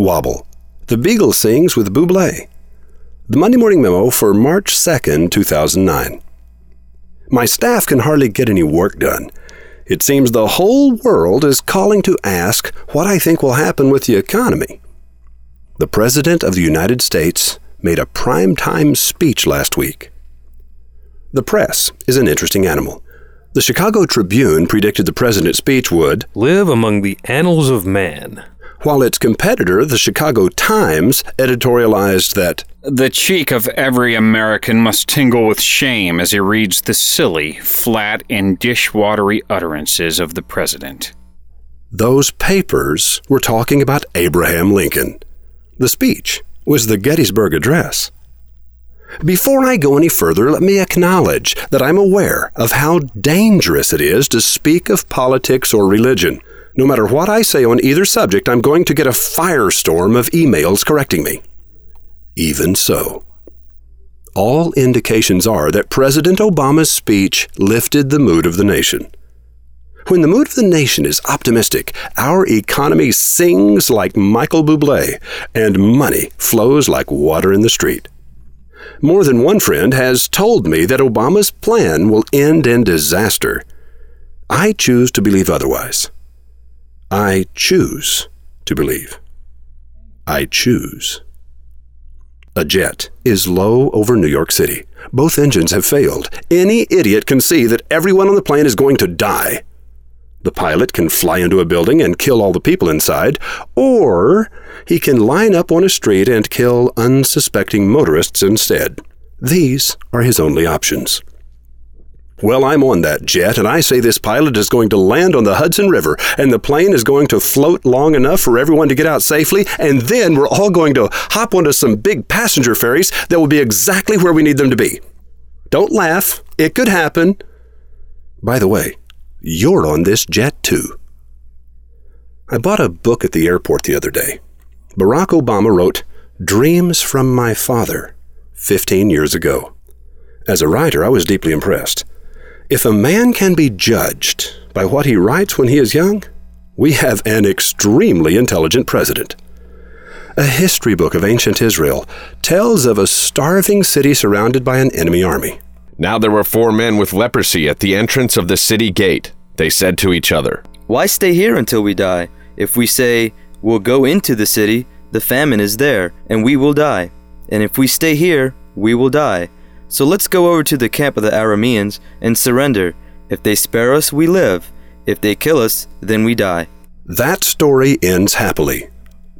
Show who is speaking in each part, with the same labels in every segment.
Speaker 1: Wobble. The Beagle sings with Buble. The Monday Morning Memo for March 2nd, 2009. My staff can hardly get any work done. It seems the whole world is calling to ask what I think will happen with the economy. The President of the United States made a prime-time speech last week. The press is an interesting animal. The Chicago Tribune predicted the president's speech would
Speaker 2: live among the annals of man,
Speaker 1: while its competitor, the Chicago Times, editorialized that
Speaker 3: the cheek of every American must tingle with shame as he reads the silly, flat, and dishwatery utterances of the president.
Speaker 1: Those papers were talking about Abraham Lincoln. The speech was the Gettysburg Address. Before I go any further, let me acknowledge that I'm aware of how dangerous it is to speak of politics or religion. No matter what I say on either subject, I'm going to get a firestorm of emails correcting me. Even so, all indications are that President Obama's speech lifted the mood of the nation. When the mood of the nation is optimistic, our economy sings like Michael Bublé, and money flows like water in the street. More than one friend has told me that Obama's plan will end in disaster. I choose to believe otherwise. I choose to believe. I choose. A jet is low over New York City. Both engines have failed. Any idiot can see that everyone on the plane is going to die. The pilot can fly into a building and kill all the people inside, or he can line up on a street and kill unsuspecting motorists instead. These are his only options. Well, I'm on that jet, and I say this pilot is going to land on the Hudson River, and the plane is going to float long enough for everyone to get out safely, and then we're all going to hop onto some big passenger ferries that will be exactly where we need them to be. Don't laugh, it could happen. By the way, you're on this jet too. I bought a book at the airport the other day. Barack Obama wrote Dreams from My Father 15 years ago. As a writer, I was deeply impressed. If a man can be judged by what he writes when he is young, we have an extremely intelligent president. A history book of ancient Israel tells of a starving city surrounded by an enemy army.
Speaker 4: Now there were four men with leprosy at the entrance of the city gate. They said to each other,
Speaker 5: Why stay here until we die? If we say, We'll go into the city, the famine is there, and we will die. And if we stay here, we will die. So let's go over to the camp of the Arameans and surrender. If they spare us, we live. If they kill us, then we die.
Speaker 1: That story ends happily.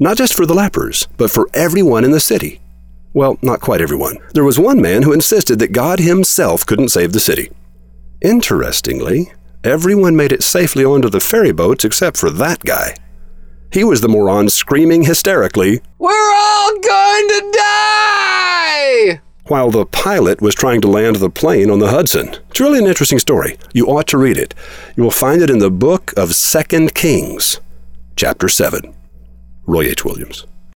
Speaker 1: Not just for the lepers, but for everyone in the city. Well, not quite everyone. There was one man who insisted that God himself couldn't save the city. Interestingly, everyone made it safely onto the ferry boats except for that guy. He was the moron screaming hysterically,
Speaker 6: We're all going to die!
Speaker 1: While the pilot was trying to land the plane on the Hudson. It's really an interesting story. You ought to read it. You will find it in the book of Second Kings, chapter 7. Roy H. Williams.